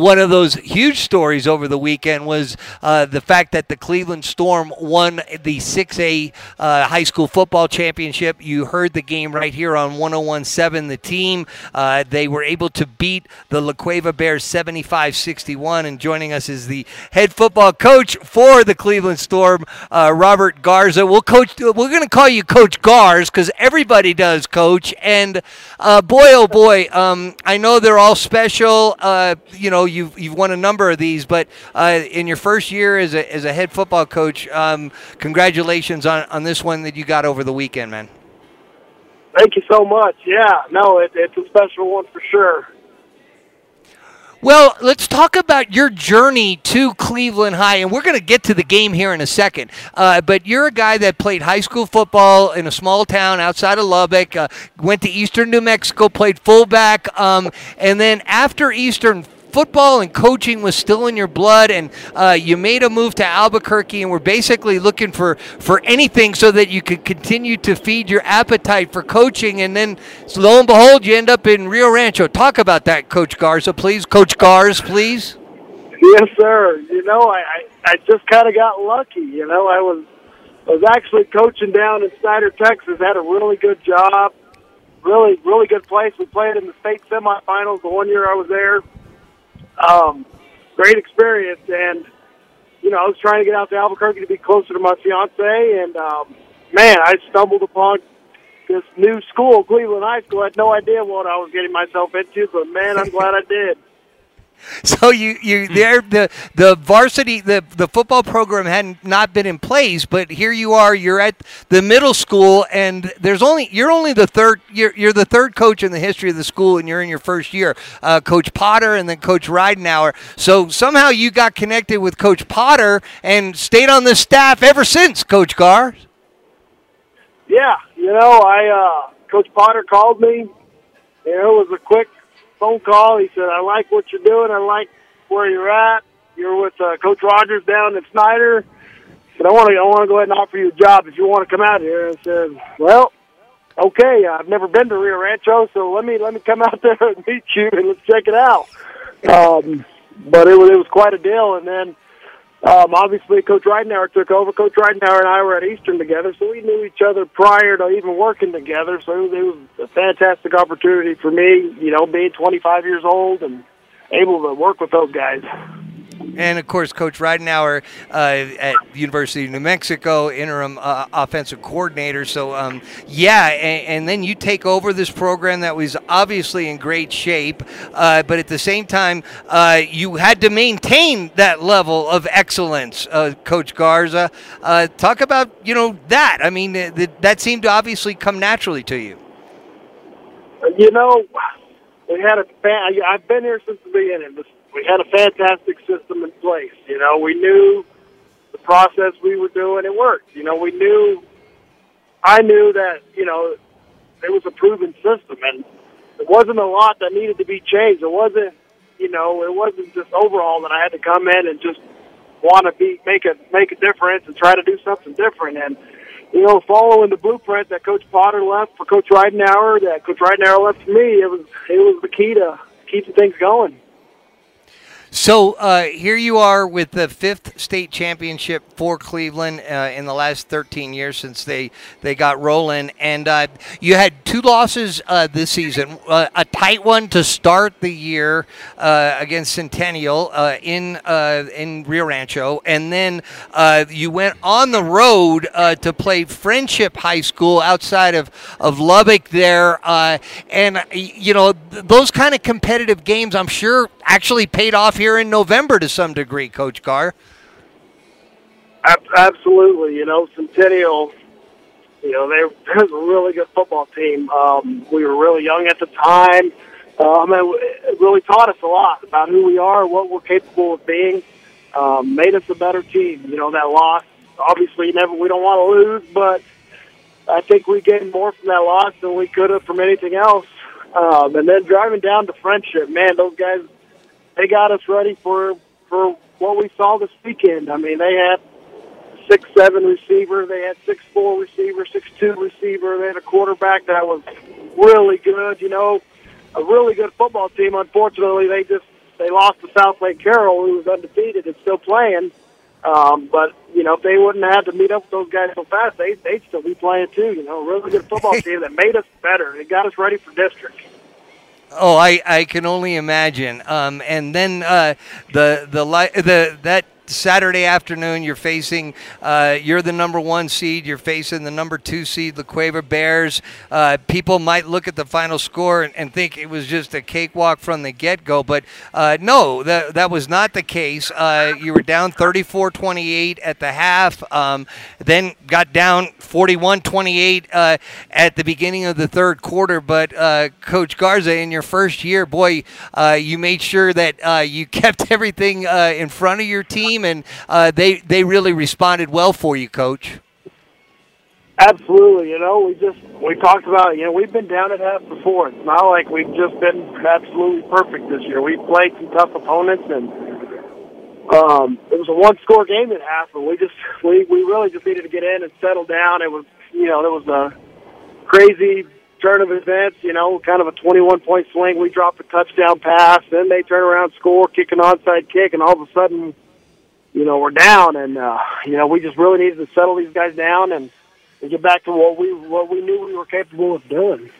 One of those huge stories over the weekend was uh, the fact that the Cleveland Storm won the 6A uh, high school football championship. You heard the game right here on 1017. The team, uh, they were able to beat the La Cueva Bears 75 61. And joining us is the head football coach for the Cleveland Storm, uh, Robert Garza. We'll coach, we're going to call you Coach Garz because everybody does, coach. And uh, boy, oh boy, um, I know they're all special. Uh, you know, you've you've won a number of these, but uh, in your first year as a as a head football coach, um, congratulations on on this one that you got over the weekend, man. Thank you so much. Yeah, no, it, it's a special one for sure. Well, let's talk about your journey to Cleveland High, and we're going to get to the game here in a second. Uh, but you're a guy that played high school football in a small town outside of Lubbock, uh, went to Eastern New Mexico, played fullback, um, and then after Eastern football and coaching was still in your blood, and uh, you made a move to Albuquerque, and were basically looking for for anything so that you could continue to feed your appetite for coaching. And then, so lo and behold, you end up in Rio Rancho. Talk about that, Coach Garza, please. Coach Gars, please. Yes, sir. You know, I I, I just kind of got lucky. You know, I was was actually coaching down in Snyder, Texas. Had a really good job really, really good place. We played in the state semifinals the one year I was there. Um, great experience, and you know, I was trying to get out to Albuquerque to be closer to my fiance, and um, man, I stumbled upon this new school, Cleveland High School. I had no idea what I was getting myself into, but man, I'm glad I did. So you you there the the varsity the the football program had not not been in place, but here you are. You're at the middle school, and there's only you're only the third you're you're the third coach in the history of the school, and you're in your first year. Uh, coach Potter and then Coach Ridenour. So somehow you got connected with Coach Potter and stayed on the staff ever since, Coach Gar. Yeah, you know, I uh, Coach Potter called me. You know, it was a quick phone call. He said, "I like what you're doing. I like where you're at. You're with uh, Coach Rogers down at Snyder." But I want to I want to go ahead and offer you a job if you want to come out here. I said, "Well, okay. I've never been to Rio Rancho, so let me let me come out there and meet you and let's check it out." Um, but it was it was quite a deal, and then. Um, obviously, Coach Ridenour took over. Coach Ridenour and I were at Eastern together, so we knew each other prior to even working together. So it was, it was a fantastic opportunity for me, you know, being 25 years old and able to work with those guys. And of course, Coach Ridenour uh, at University of New Mexico, interim uh, offensive coordinator. So, um, yeah, and, and, then you take over this program that was obviously in great shape, uh, but at the same time, uh, you had to maintain that level of excellence, uh, Coach Garza. Uh, talk about you know that. I mean, that seemed to obviously come naturally to you. You know, we had a. I've been here since the beginning we had a fantastic system in place. You know, we knew the process we were doing. It worked. You know, we knew. I knew that you know it was a proven system, and it wasn't a lot that needed to be changed. It wasn't, you know, it wasn't just overall that I had to come in and just want to be make a make a difference and try to do something different. And you know, following the blueprint that Coach Potter left for Coach Ridenour, that Coach Ridenour left for me, it was it was the key to keeping things going. So uh, here you are with the fifth state championship for Cleveland uh, in the last 13 years since they, they got rolling. And uh, you had two losses uh, this season uh, a tight one to start the year uh, against Centennial in, in Rio Rancho. And then you went on the road to play Friendship High School outside of, of Lubbock there. and, you know, those kind of competitive games, I'm sure, actually paid off here in November to some degree, Coach Carr. Absolutely. You know, Centennial, you know, they, they was a really good football team. Um, we were really young at the time. Mean, it really taught us a lot about who we are, what we're capable of being. Um, made us a better team. You know, that loss, obviously, never we don't want to lose, but I think we gained more from that loss than we could have from anything else. Um, and then driving down to Friendship, man, those guys they got us ready for for what we saw this weekend. I mean, they had six seven receiver, they had six four receiver, six two receiver, they had a quarterback that was really good. You know, a really good football team. Unfortunately, they just they lost to Southlake Carroll, who was undefeated and still playing. Um, but you know, if they wouldn't have had to meet up with those guys so fast, they they'd still be playing too. You know, a really good football team that made us better. It got us ready for district. Oh, I, I can only imagine. Um, and then uh, the the light, the that Saturday afternoon, you're facing, uh, you're the number one seed. You're facing the number two seed, the Cueva Bears. Uh, people might look at the final score and, and, think it was just a cakewalk from the get go, but uh, no, that, that was not the case. Uh, you were down 34 28 at the half, um, then got down 41 28 uh, at the beginning of the third quarter. But uh, Coach Garza, in your first year, boy, you made sure that you kept everything in front of your team team, and uh, they they really responded well for you, Coach. Absolutely. You know, we just we talked about you know we've been down at half before. It's not like we've just been absolutely perfect this year. We've played some tough opponents, and um, it was a one score game at half, and we just we we really just needed to get in and settle down. It was you know there was a crazy turn of events, you know, kind of a 21 point swing. We dropped a touchdown pass, then they turn around, score, kick an onside kick, and all of a sudden you know, we're down, and uh, you know, we just really needed to settle these guys down and, and get back to what we what we knew we were capable of doing.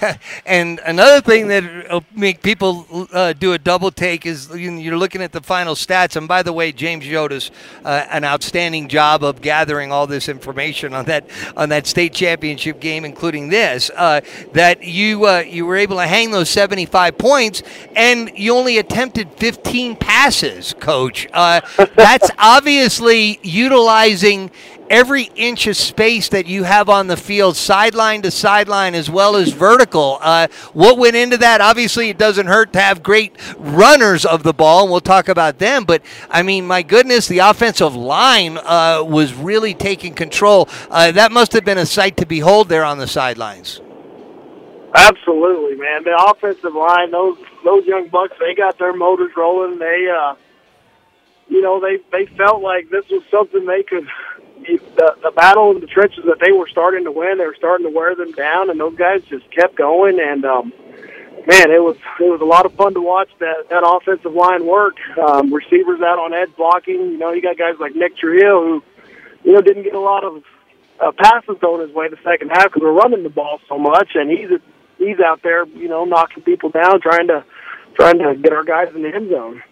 and another thing that make people uh, do a double take is you're looking at the final stats. And by the way, James Yotis, uh, an outstanding job of gathering all this information on that on that state championship game, including this. Uh, that you uh, you were able to hang those 75 points, and you only attempted 15 passes, Coach. Uh, that's obviously utilizing every inch of space that you have on the field, sideline to sideline, as well as vertical. Uh, what went into that? Obviously, it doesn't hurt to have great runners of the ball, and we'll talk about them. But I mean, my goodness, the offensive line uh, was really taking control. Uh, that must have been a sight to behold there on the sidelines. Absolutely, man. The offensive line, those those young bucks, they got their motors rolling. They, uh, you know, they they felt like this was something they could the, the battle in the trenches that they were starting to win, they were starting to wear them down, and those guys just kept going. And um, man, it was it was a lot of fun to watch that that offensive line work. Um, receivers out on edge blocking. You know, you got guys like Nick Trujillo who, you know, didn't get a lot of uh, passes thrown his way the second half because we're running the ball so much, and he's he's out there, you know, knocking people down, trying to trying to get our guys in the end zone.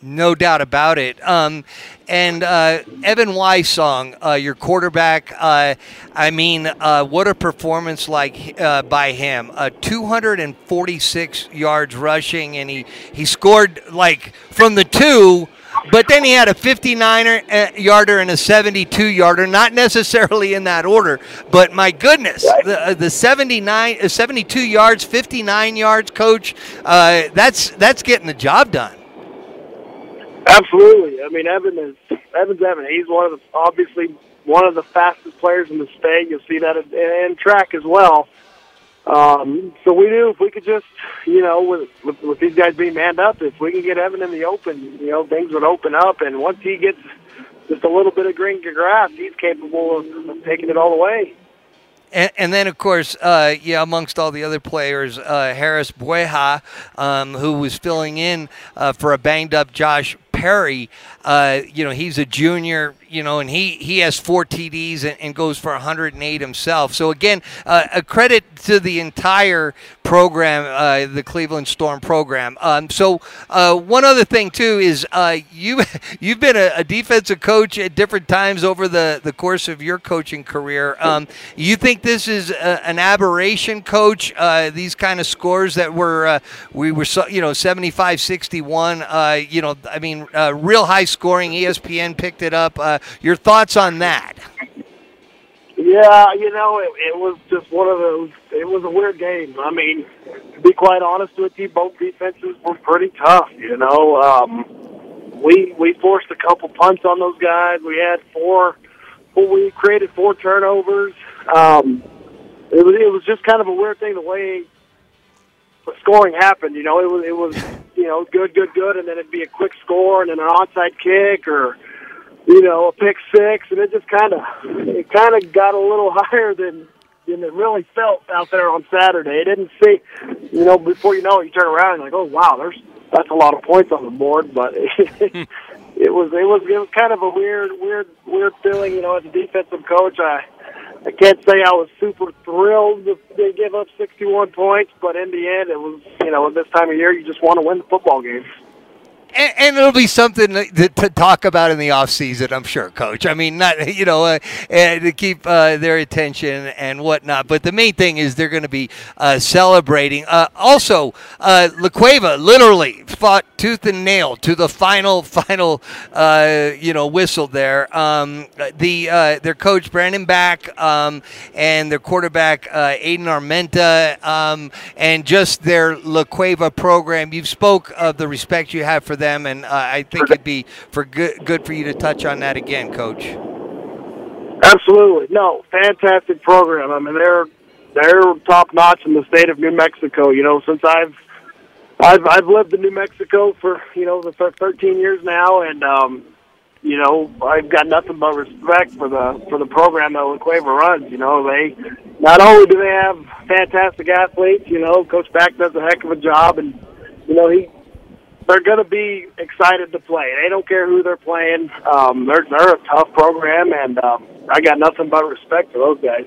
No doubt about it. Um, and uh, Evan Wysong, uh, your quarterback, uh, I mean, uh, what a performance like uh, by him. Uh, 246 yards rushing, and he, he scored like from the two, but then he had a 59 yarder and a 72 yarder, not necessarily in that order, but my goodness, the, the 79, 72 yards, 59 yards, coach, that's, that's getting the job done. Absolutely. I mean, Evan is Evan's Evan. He's one of the obviously one of the fastest players in the state. You'll see that in, in track as well. Um, so we knew if we could just, you know, with, with with these guys being manned up, if we can get Evan in the open, you know, things would open up. And once he gets just a little bit of green grass, he's capable of, of taking it all the way. And, and, then, of course, uh, yeah, amongst all the other players, uh, Harris Bueja, um, who was filling in uh, for a banged up Josh Perry, uh, you know, he's a junior, you know, and he, he has four TDs and, and goes for 108 himself. So, again, uh, a credit to the entire program, uh, the Cleveland Storm program. Um, so, uh, one other thing, too, is uh, you, you've been a, a, defensive coach at different times over the, the course of your coaching career. Um, you think this is a, an aberration, coach, uh, these kind of scores that were, we were, you know, 75 61, you know, I mean, real high scoring. ESPN picked it up. Uh, your thoughts on that? Yeah, you know, it, it was just one of those. It was a weird game. I mean, to be quite honest with you, both defenses were pretty tough. You know, um, we we forced a couple punts on those guys. We had four. We created four turnovers. Um, it was it was just kind of a weird thing the way the scoring happened. You know, it was it was you know good, good, good, and then it'd be a quick score and then an onside kick or you know a pick six, and it just kind of it kind of got a little higher than than it really felt out there on Saturday. It didn't see, you know, before you know it, you turn around and you're like, oh wow, there's that's a lot of points on the board, but it, was it was it was kind of a weird weird weird feeling. You know, as a defensive coach, I I can't say I was super thrilled that they give up 61 points, but in the end, it was you know at this time of year you just want to win the football game and, and, it'll be something to, to, talk about in the off season, I'm sure, Coach. I mean, not you know uh, to keep uh, their attention and whatnot. But the main thing is they're going to be uh, celebrating. Uh, also, uh, La Cueva literally fought tooth and nail to the final final uh, you know whistle there. Um, the their coach Brandon Back um, and their quarterback Aiden Armenta um, and just their La Cueva program. You've spoke of the respect you have for them, and uh, I think it'd be for good good for you to touch on that again, Coach. Absolutely, no, fantastic program. I mean, they're they're top notch in the state of New Mexico. You know, since I've I've I've lived in New Mexico for you know the 13 years now, and um, you know I've got nothing but respect for the for the program that La Cueva runs. You know, they not only do they have fantastic athletes, you know, Coach Back does a heck of a job, and you know he they're going to be excited to play. They don't care who they're playing. Um, they're they're a tough program, and um, I got nothing but respect for those guys.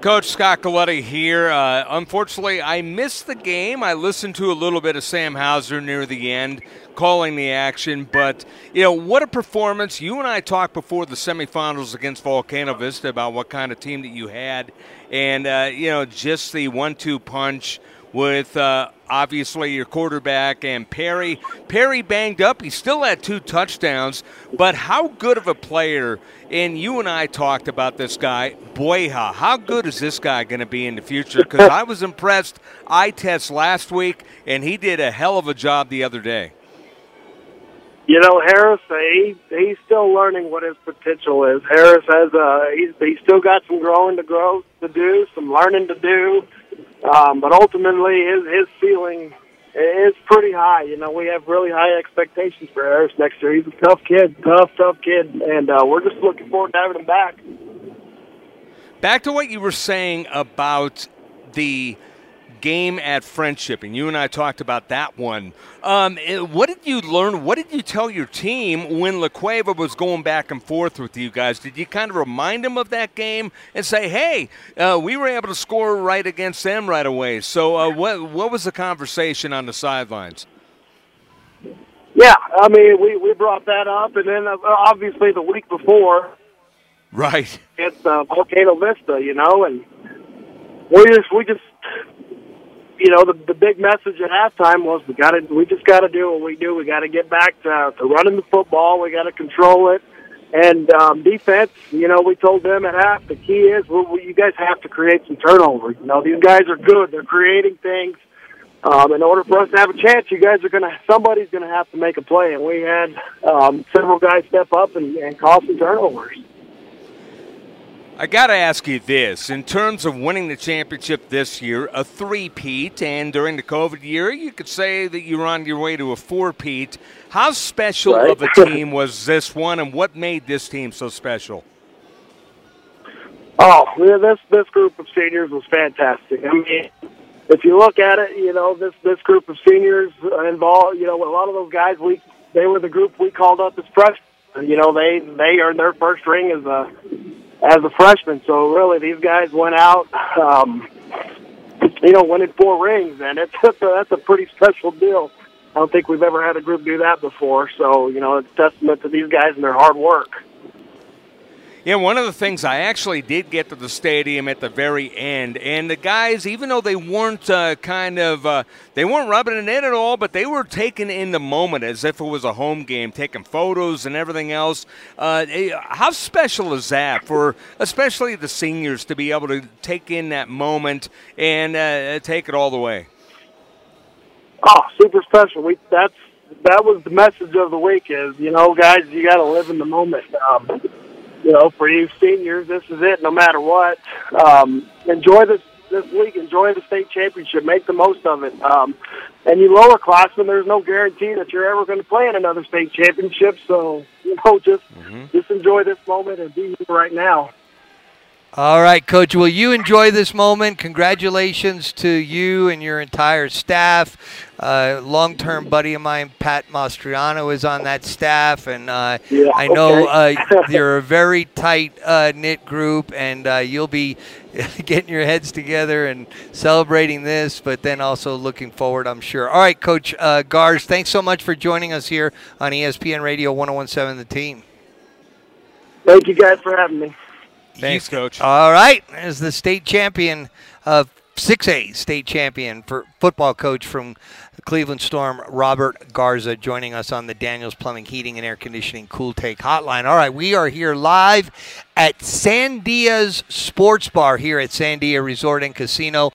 Coach Scott Galletti here. Uh, unfortunately, I missed the game. I listened to a little bit of Sam Hauser near the end, calling the action. But you know, what a performance! You and I talked before the semifinals against Volcano Vista about what kind of team that you had, and uh, you know, just the one-two punch with uh, obviously your quarterback and Perry. Perry banged up. He still had two touchdowns, but how good of a player? And you and I talked about this guy, Boyha. How good is this guy going to be in the future? Because I was impressed. I test last week, and he did a hell of a job the other day. You know, Harris, he he's still learning what his potential is. Harris has uh he's he's still got some growing to grow to do, some learning to do. Um, but ultimately, his his ceiling is pretty high. You know, we have really high expectations for Harris next year. He's a tough kid, tough, tough kid, and uh, we're just looking forward to having him back. Back to what you were saying about the game at Friendship, and you and I talked about that one. Um, eh, what did you learn? What did you tell your team when La Cueva was going back and forth with you guys? Did you kind of remind them of that game and say, "Hey, uh, we were able to score right against them right away"? So, uh, what what was the conversation on the sidelines? Yeah, I mean, we we brought that up, and then uh, obviously the week before, right? It's uh, Volcano Vista, you know, and we just we just you know, the the big message at halftime was we got to we just got to do what we do. We got to get back to, to running the football. We got to control it. And um, defense, you know, we told them at half the key is well, we, you guys have to create some turnovers. You know, these guys are good. They're creating things. Um, in order for us to have a chance, you guys are going to somebody's going to have to make a play, and we had um, several guys step up and, and cause some turnovers. I got to ask you this. In terms of winning the championship this year, a three-peat, and during the COVID year, you could say that you're on your way to a four-peat. How special right. of a team was this one, and what made this team so special? Oh, yeah, this this group of seniors was fantastic. I mean, if you look at it, you know this this group of seniors involved. You know, a lot of those guys we they were the group we called up as freshmen. You know, they they earned their first ring as a as a freshman. So really, these guys went out, um, you know, winning four rings, and it's that's a pretty special deal. I don't think we've ever had a group do that before. So you know, it's testament to these guys and their hard work. Yeah, one of the things I actually did get to the stadium at the very end, and the guys, even though they weren't uh, kind of, uh, they weren't rubbing it in at all, but they were taking in the moment as if it was a home game, taking photos and everything else. Uh, eh, how special is that for, especially the seniors, to be able to take in that moment and uh, take it all the way? Oh, super special. We that's that was the message of the week. Is you know, guys, you got to live in the moment. Um, you know, for you seniors, this is it. No matter what, um, enjoy this this week. Enjoy the state championship. Make the most of it. Um, and you lower classmen, there's no guarantee that you're ever going to play in another state championship. So you know, just mm-hmm. just enjoy this moment and be here right now. All right, Coach. Will you enjoy this moment? Congratulations to you and your entire staff. Uh, long-term buddy of mine, Pat Mastriano, is on that staff, and uh, Yeah, I know okay. uh, you're a very tight uh, knit group, and uh, you'll be getting your heads together and celebrating this, but then also looking forward, I'm sure. All right, Coach uh, Gars, thanks so much for joining us here on ESPN Radio 1017 The Team. Thank you guys for having me. Thanks, Coach. All right, as the state champion of 6A state champion for football coach from Cleveland Storm, Robert Garza, joining us on the Daniels Plumbing, Heating, and Air Conditioning Cool Take Hotline. All right, we are here live at Sandia's Sports Bar here at Sandia Resort and Casino.